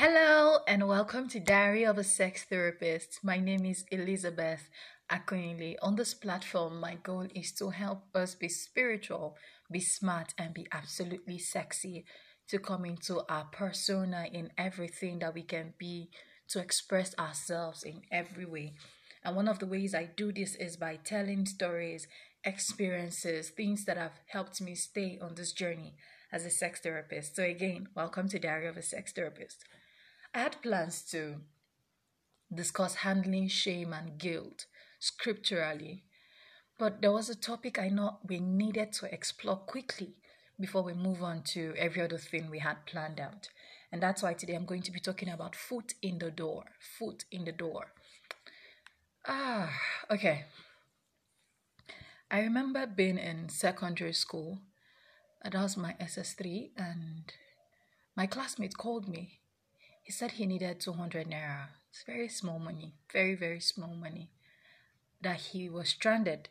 Hello and welcome to Diary of a Sex Therapist. My name is Elizabeth Akoinle. On this platform, my goal is to help us be spiritual, be smart, and be absolutely sexy. To come into our persona in everything that we can be, to express ourselves in every way. And one of the ways I do this is by telling stories, experiences, things that have helped me stay on this journey as a sex therapist. So, again, welcome to Diary of a Sex Therapist. I had plans to discuss handling shame and guilt scripturally, but there was a topic I know we needed to explore quickly before we move on to every other thing we had planned out. And that's why today I'm going to be talking about foot in the door. Foot in the door. Ah, okay. I remember being in secondary school. That was my SS3, and my classmate called me. He said he needed 200 naira. It's very small money, very, very small money. That he was stranded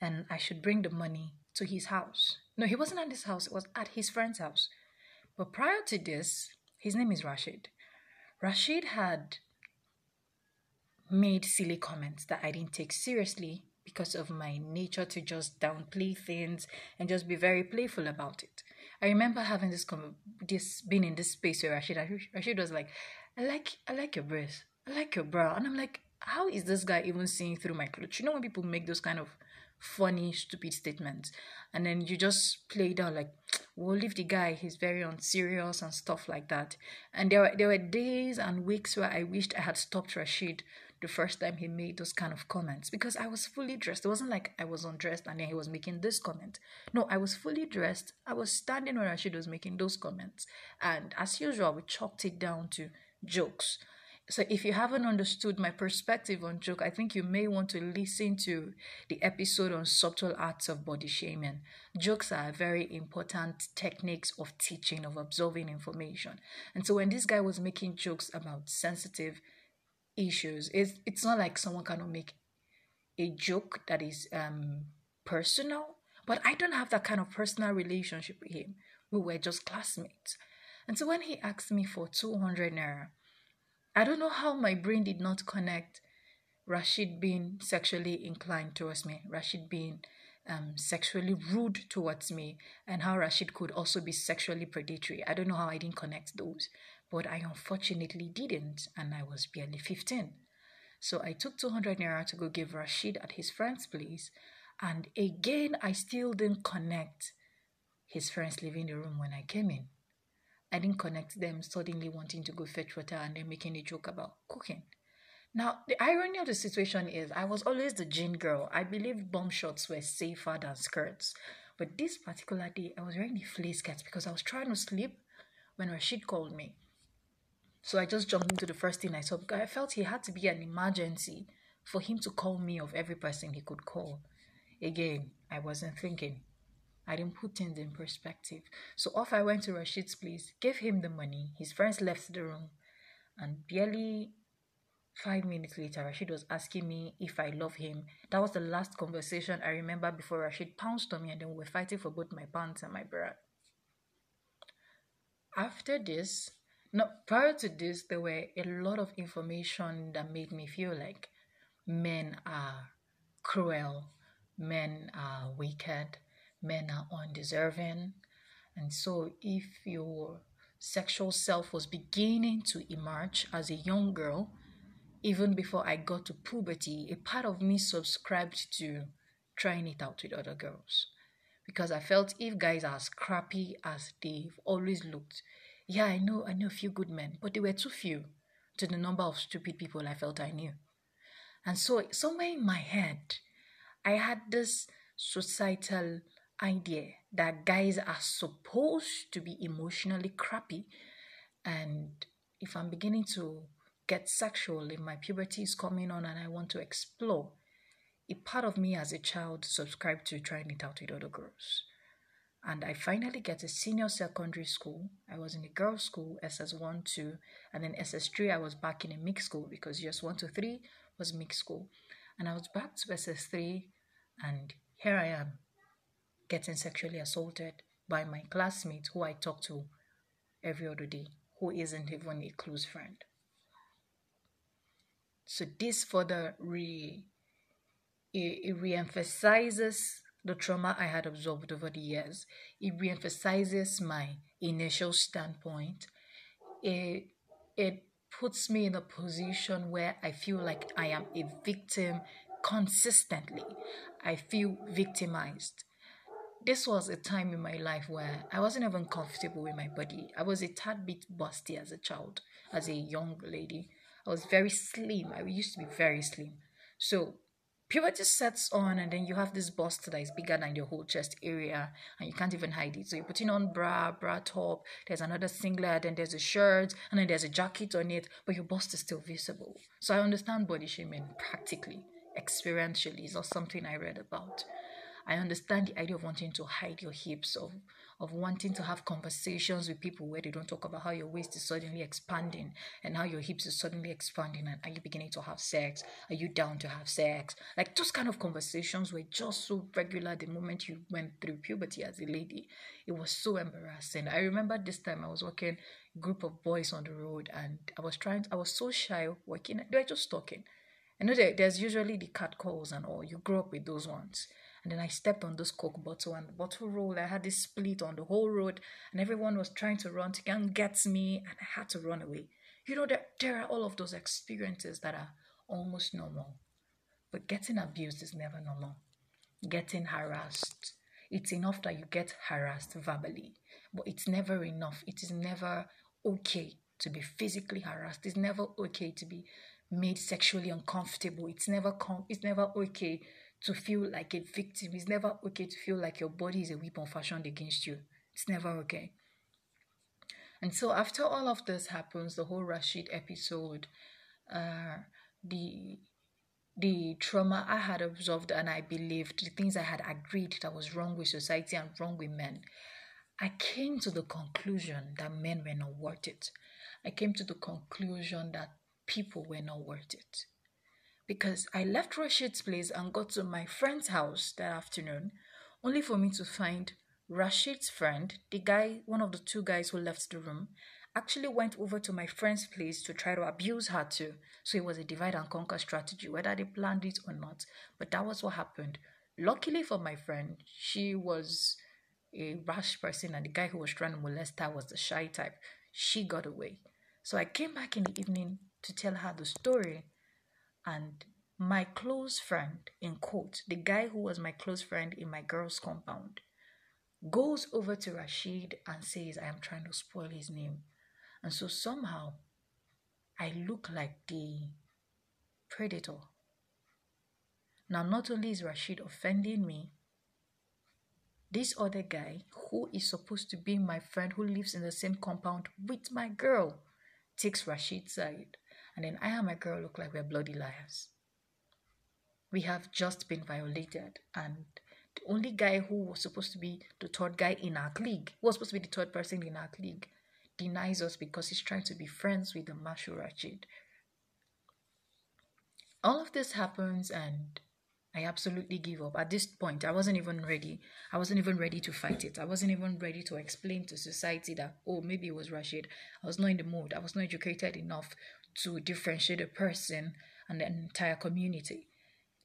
and I should bring the money to his house. No, he wasn't at his house, it was at his friend's house. But prior to this, his name is Rashid. Rashid had made silly comments that I didn't take seriously because of my nature to just downplay things and just be very playful about it. I remember having this com- this being in this space where Rashid Rashid was like, I like I like your breast. I like your bra. And I'm like, how is this guy even seeing through my clothes? You know when people make those kind of funny, stupid statements, and then you just play it out like, we'll leave the guy. He's very unserious and stuff like that. And there were there were days and weeks where I wished I had stopped Rashid the first time he made those kind of comments because I was fully dressed. It wasn't like I was undressed and then he was making this comment. No, I was fully dressed. I was standing where Rashid was making those comments. And as usual, we chalked it down to jokes. So if you haven't understood my perspective on joke, I think you may want to listen to the episode on subtle arts of body shaming. Jokes are very important techniques of teaching, of absorbing information. And so when this guy was making jokes about sensitive issues. It's it's not like someone cannot make a joke that is um personal, but I don't have that kind of personal relationship with him. We were just classmates. And so when he asked me for 200 naira, I don't know how my brain did not connect Rashid being sexually inclined towards me, Rashid being um, sexually rude towards me, and how Rashid could also be sexually predatory. I don't know how I didn't connect those but I unfortunately didn't, and I was barely 15. So I took 200 naira to go give Rashid at his friend's place, and again, I still didn't connect his friends leaving the room when I came in. I didn't connect them suddenly wanting to go fetch water and then making a joke about cooking. Now, the irony of the situation is I was always the jean girl. I believe bomb shots were safer than skirts. But this particular day, I was wearing the fleece skirts because I was trying to sleep when Rashid called me. So I just jumped into the first thing I saw because I felt he had to be an emergency for him to call me of every person he could call. Again, I wasn't thinking. I didn't put things in perspective. So off I went to Rashid's place, gave him the money. His friends left the room, and barely five minutes later, Rashid was asking me if I love him. That was the last conversation I remember before Rashid pounced on me, and then we were fighting for both my pants and my bra. After this, now, prior to this, there were a lot of information that made me feel like men are cruel, men are wicked, men are undeserving. And so, if your sexual self was beginning to emerge as a young girl, even before I got to puberty, a part of me subscribed to trying it out with other girls. Because I felt if guys are as crappy as they've always looked, yeah, I know, I know a few good men, but they were too few to the number of stupid people I felt I knew. And so, somewhere in my head, I had this societal idea that guys are supposed to be emotionally crappy. And if I'm beginning to get sexual, if my puberty is coming on and I want to explore, a part of me as a child subscribed to trying it out with other girls. And I finally get a senior secondary school. I was in a girls' school, SS1, 2, and then SS3, I was back in a mixed school because just 1 to 3 was mixed school. And I was back to SS3, and here I am getting sexually assaulted by my classmate who I talk to every other day who isn't even a close friend. So this further re it, it re-emphasizes the trauma I had absorbed over the years. It re-emphasizes my initial standpoint. It it puts me in a position where I feel like I am a victim consistently. I feel victimized. This was a time in my life where I wasn't even comfortable with my body. I was a tad bit busty as a child, as a young lady. I was very slim. I used to be very slim. So puberty sets on and then you have this bust that is bigger than your whole chest area and you can't even hide it. So you're putting on bra bra top there's another singlet then there's a shirt and then there's a jacket on it but your bust is still visible. So i understand body shaming practically experientially is not something i read about. I understand the idea of wanting to hide your hips, of of wanting to have conversations with people where they don't talk about how your waist is suddenly expanding and how your hips is suddenly expanding and are you beginning to have sex? Are you down to have sex? Like those kind of conversations were just so regular the moment you went through puberty as a lady. It was so embarrassing. I remember this time I was walking group of boys on the road and I was trying I was so shy walking they were just talking. I know there's usually the cat calls and all. You grow up with those ones. And then I stepped on this Coke bottle and the bottle rolled. I had this split on the whole road, and everyone was trying to run to and get me, and I had to run away. You know, there, there are all of those experiences that are almost normal. But getting abused is never normal. Getting harassed. It's enough that you get harassed verbally, but it's never enough. It is never okay to be physically harassed. It's never okay to be made sexually uncomfortable. It's never com- it's never okay to feel like a victim. It's never okay to feel like your body is a weapon fashioned against you. It's never okay. And so after all of this happens, the whole Rashid episode, uh, the the trauma I had absorbed and I believed, the things I had agreed that was wrong with society and wrong with men, I came to the conclusion that men were not worth it. I came to the conclusion that people were not worth it because I left Rashid's place and got to my friend's house that afternoon, only for me to find Rashid's friend, the guy, one of the two guys who left the room, actually went over to my friend's place to try to abuse her too. So it was a divide and conquer strategy, whether they planned it or not. But that was what happened. Luckily for my friend, she was a rash person, and the guy who was trying to molest her was the shy type. She got away. So I came back in the evening to tell her the story and my close friend, in quote, the guy who was my close friend in my girl's compound, goes over to Rashid and says, I am trying to spoil his name. And so somehow I look like the predator. Now, not only is Rashid offending me, this other guy, who is supposed to be my friend who lives in the same compound with my girl, takes Rashid's side. And then I and my girl look like we're bloody liars. We have just been violated, and the only guy who was supposed to be the third guy in our league, who was supposed to be the third person in our league, denies us because he's trying to be friends with the Marshal Rashid. All of this happens, and I absolutely give up. At this point, I wasn't even ready. I wasn't even ready to fight it. I wasn't even ready to explain to society that, oh, maybe it was Rashid. I was not in the mood. I was not educated enough to differentiate a person and the entire community.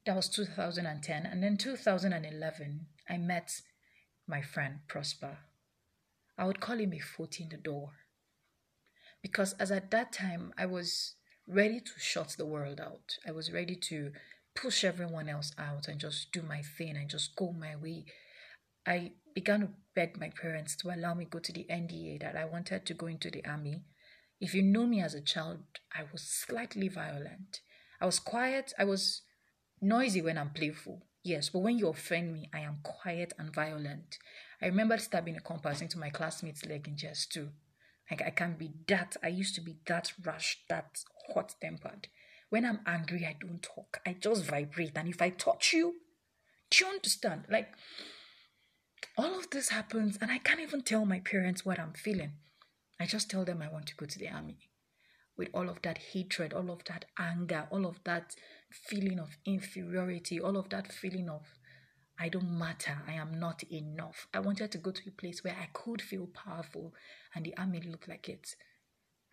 That was 2010. And then 2011, I met my friend Prosper. I would call him a foot in the door. Because as at that time, I was ready to shut the world out. I was ready to push everyone else out and just do my thing and just go my way. I began to beg my parents to allow me go to the NDA that I wanted to go into the army if you know me as a child, I was slightly violent. I was quiet. I was noisy when I'm playful. Yes, but when you offend me, I am quiet and violent. I remember stabbing a compass into my classmate's leg in just two. Like I can be that. I used to be that rash, that hot tempered. When I'm angry, I don't talk. I just vibrate. And if I touch you, do you understand? Like all of this happens, and I can't even tell my parents what I'm feeling. I just tell them I want to go to the army with all of that hatred, all of that anger, all of that feeling of inferiority, all of that feeling of I don't matter, I am not enough. I wanted to go to a place where I could feel powerful, and the army looked like it.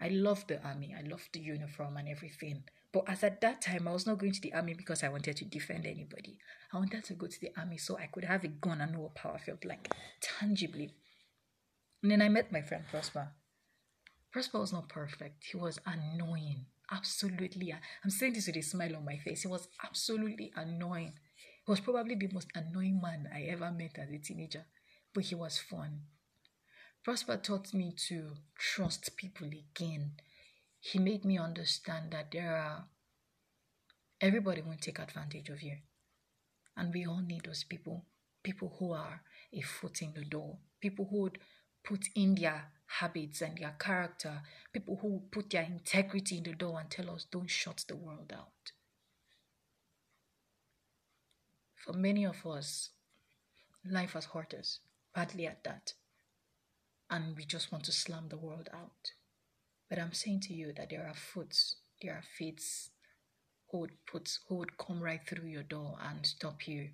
I loved the army. I loved the uniform and everything. But as at that time, I was not going to the army because I wanted to defend anybody. I wanted to go to the army so I could have a gun and know what power felt like tangibly. And then I met my friend Prosper. Prosper was not perfect. He was annoying. Absolutely. I'm saying this with a smile on my face. He was absolutely annoying. He was probably the most annoying man I ever met as a teenager, but he was fun. Prosper taught me to trust people again. He made me understand that there are everybody won't take advantage of you. And we all need those people. People who are a foot in the door. People who would put in their habits and their character. People who put their integrity in the door and tell us don't shut the world out. For many of us, life has hurt us badly at that and we just want to slam the world out. But I'm saying to you that there are foots, there are fates who would put who would come right through your door and stop you.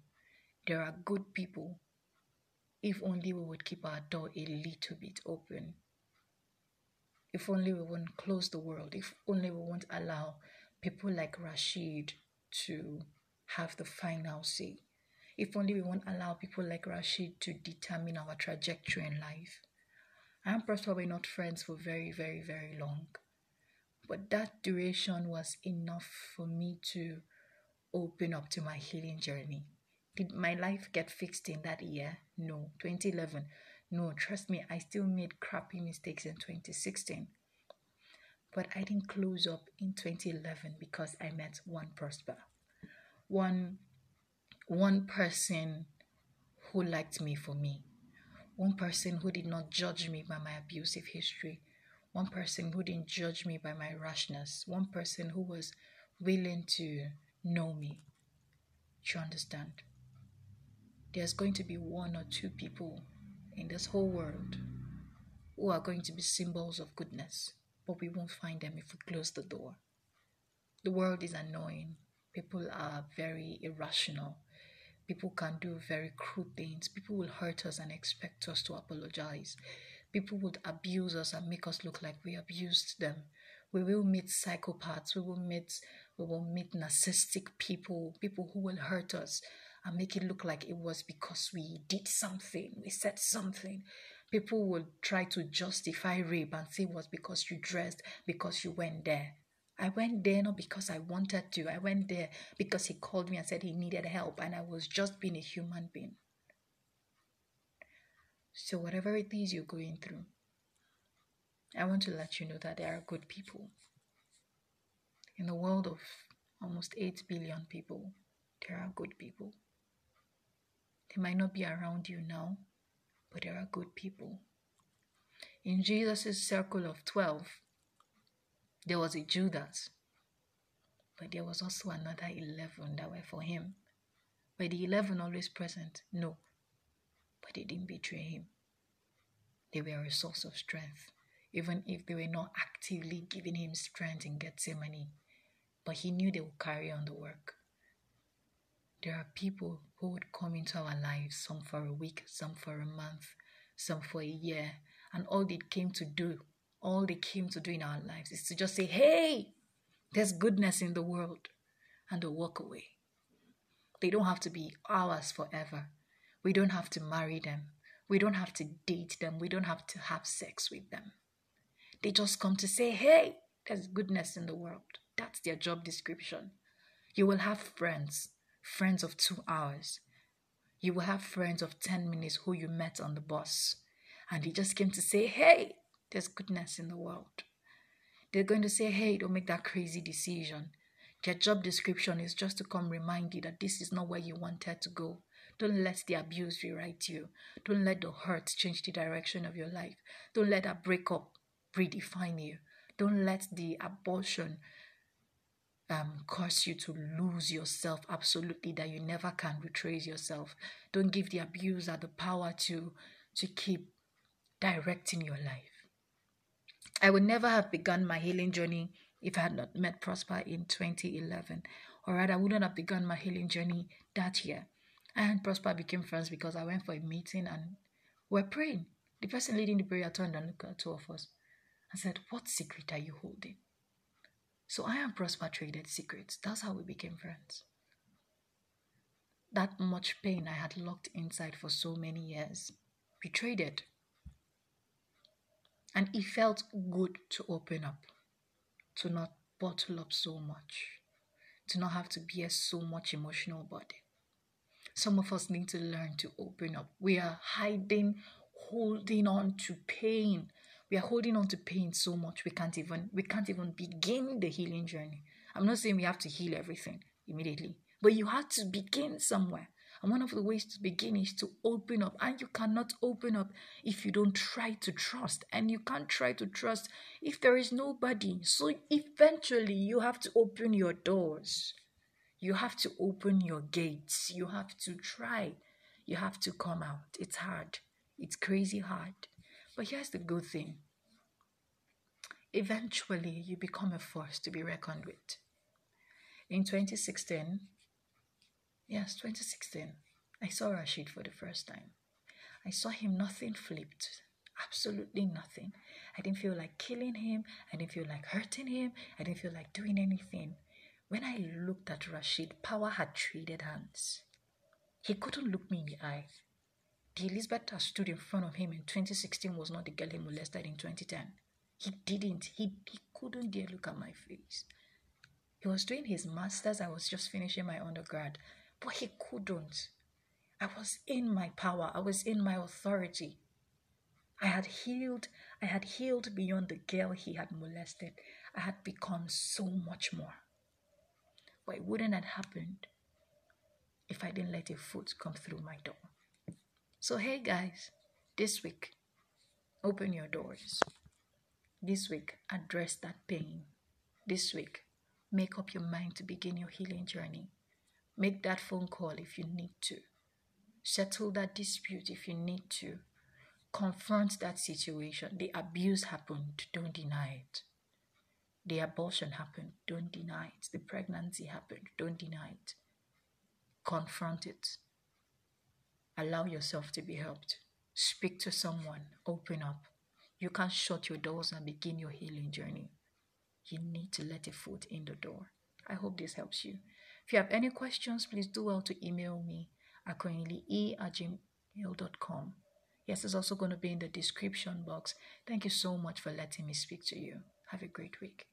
There are good people. If only we would keep our door a little bit open. If only we won't close the world. If only we won't allow people like Rashid to have the final say. If only we won't allow people like Rashid to determine our trajectory in life. I am were not friends for very, very, very long. But that duration was enough for me to open up to my healing journey. Did my life get fixed in that year? No. 2011? No. Trust me, I still made crappy mistakes in 2016. But I didn't close up in 2011 because I met one Prosper. One, one person who liked me for me one person who did not judge me by my abusive history, one person who didn't judge me by my rashness, one person who was willing to know me. Do you understand? There's going to be one or two people in this whole world who are going to be symbols of goodness, but we won't find them if we close the door. The world is annoying. People are very irrational. People can do very crude things. People will hurt us and expect us to apologize. People would abuse us and make us look like we abused them. We will meet psychopaths. We will meet we will meet narcissistic people, people who will hurt us and make it look like it was because we did something, we said something. People will try to justify rape and say it was because you dressed, because you went there. I went there not because I wanted to. I went there because he called me and said he needed help, and I was just being a human being. So, whatever it is you're going through, I want to let you know that there are good people. In the world of almost 8 billion people, there are good people. They might not be around you now, but there are good people. In Jesus' circle of 12, there was a Judas, but there was also another 11 that were for him. Were the 11 always present? No, but they didn't betray him. They were a source of strength, even if they were not actively giving him strength in Gethsemane. But he knew they would carry on the work. There are people who would come into our lives, some for a week, some for a month, some for a year, and all they came to do all they came to do in our lives is to just say, hey, there's goodness in the world, and to walk away. They don't have to be ours forever. We don't have to marry them. We don't have to date them. We don't have to have sex with them. They just come to say, hey, there's goodness in the world. That's their job description. You will have friends, friends of two hours. You will have friends of 10 minutes who you met on the bus. And they just came to say, hey, there's goodness in the world. They're going to say, hey, don't make that crazy decision. Their job description is just to come remind you that this is not where you wanted to go. Don't let the abuse rewrite you. Don't let the hurt change the direction of your life. Don't let that breakup redefine you. Don't let the abortion um, cause you to lose yourself absolutely, that you never can retrace yourself. Don't give the abuser the power to, to keep directing your life. I would never have begun my healing journey if I had not met Prosper in 2011, or rather, I wouldn't have begun my healing journey that year. I and Prosper became friends because I went for a meeting and we're praying. The person leading the prayer turned and looked at two of us and said, What secret are you holding? So I and Prosper traded secrets. That's how we became friends. That much pain I had locked inside for so many years, we traded. And it felt good to open up, to not bottle up so much, to not have to bear so much emotional burden. Some of us need to learn to open up. We are hiding, holding on to pain. We are holding on to pain so much we can't even we can't even begin the healing journey. I'm not saying we have to heal everything immediately, but you have to begin somewhere. And one of the ways to begin is to open up. And you cannot open up if you don't try to trust. And you can't try to trust if there is nobody. So eventually you have to open your doors. You have to open your gates. You have to try. You have to come out. It's hard. It's crazy hard. But here's the good thing eventually you become a force to be reckoned with. In 2016, yes, 2016, I saw Rashid for the first time. I saw him, nothing flipped. Absolutely nothing. I didn't feel like killing him. I didn't feel like hurting him. I didn't feel like doing anything. When I looked at Rashid, power had traded hands. He couldn't look me in the eye. The Elizabeth that stood in front of him in 2016 was not the girl he molested in 2010. He didn't. He, he couldn't dare look at my face. He was doing his master's. I was just finishing my undergrad. But he couldn't. I was in my power. I was in my authority. I had healed. I had healed beyond the girl he had molested. I had become so much more. But it wouldn't have happened if I didn't let a foot come through my door. So, hey guys, this week, open your doors. This week, address that pain. This week, make up your mind to begin your healing journey. Make that phone call if you need to. Settle that dispute if you need to. Confront that situation. The abuse happened, don't deny it. The abortion happened, don't deny it. The pregnancy happened, don't deny it. Confront it. Allow yourself to be helped. Speak to someone, open up. You can't shut your doors and begin your healing journey. You need to let a foot in the door. I hope this helps you. If you have any questions, please do well to email me at e at gmail.com. Yes, it's also going to be in the description box. Thank you so much for letting me speak to you. Have a great week.